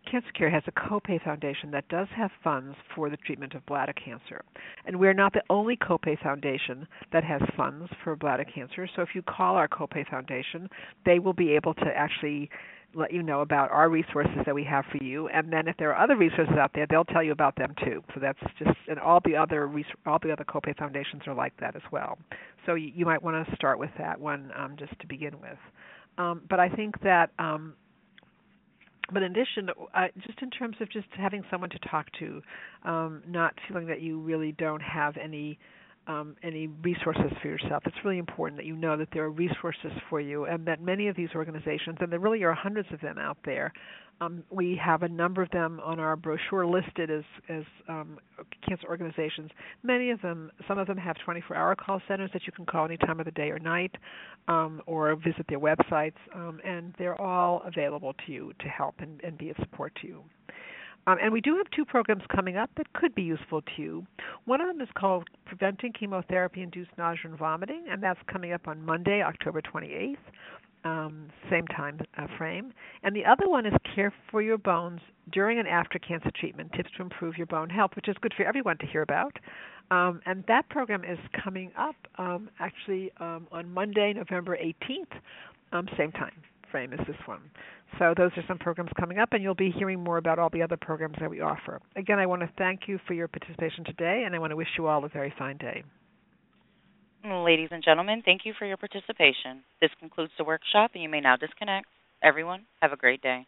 Cancer Care has a copay foundation that does have funds for the treatment of bladder cancer. And we're not the only copay foundation that has funds for bladder cancer. So if you call our copay foundation, they will be able to actually let you know about our resources that we have for you and then if there are other resources out there they'll tell you about them too so that's just and all the other all the other copay foundations are like that as well so you, you might want to start with that one um, just to begin with um, but I think that, um, but in addition, uh, just in terms of just having someone to talk to, um, not feeling that you really don't have any um, any resources for yourself. It's really important that you know that there are resources for you, and that many of these organizations, and there really are hundreds of them out there, Um, we have a number of them on our brochure listed as as um, cancer organizations. Many of them, some of them have 24-hour call centers that you can call any time of the day or night, um, or visit their websites, um, and they're all available to you to help and, and be of support to you. Um, and we do have two programs coming up that could be useful to you. One of them is called Preventing Chemotherapy Induced Nausea and Vomiting, and that's coming up on Monday, October 28th um, same time uh, frame. And the other one is Care for Your Bones during and after cancer treatment, tips to improve your bone health, which is good for everyone to hear about. Um, and that program is coming up um, actually um, on Monday, November 18th, um, same time frame as this one. So those are some programs coming up, and you'll be hearing more about all the other programs that we offer. Again, I want to thank you for your participation today, and I want to wish you all a very fine day. Ladies and gentlemen, thank you for your participation. This concludes the workshop, and you may now disconnect. Everyone, have a great day.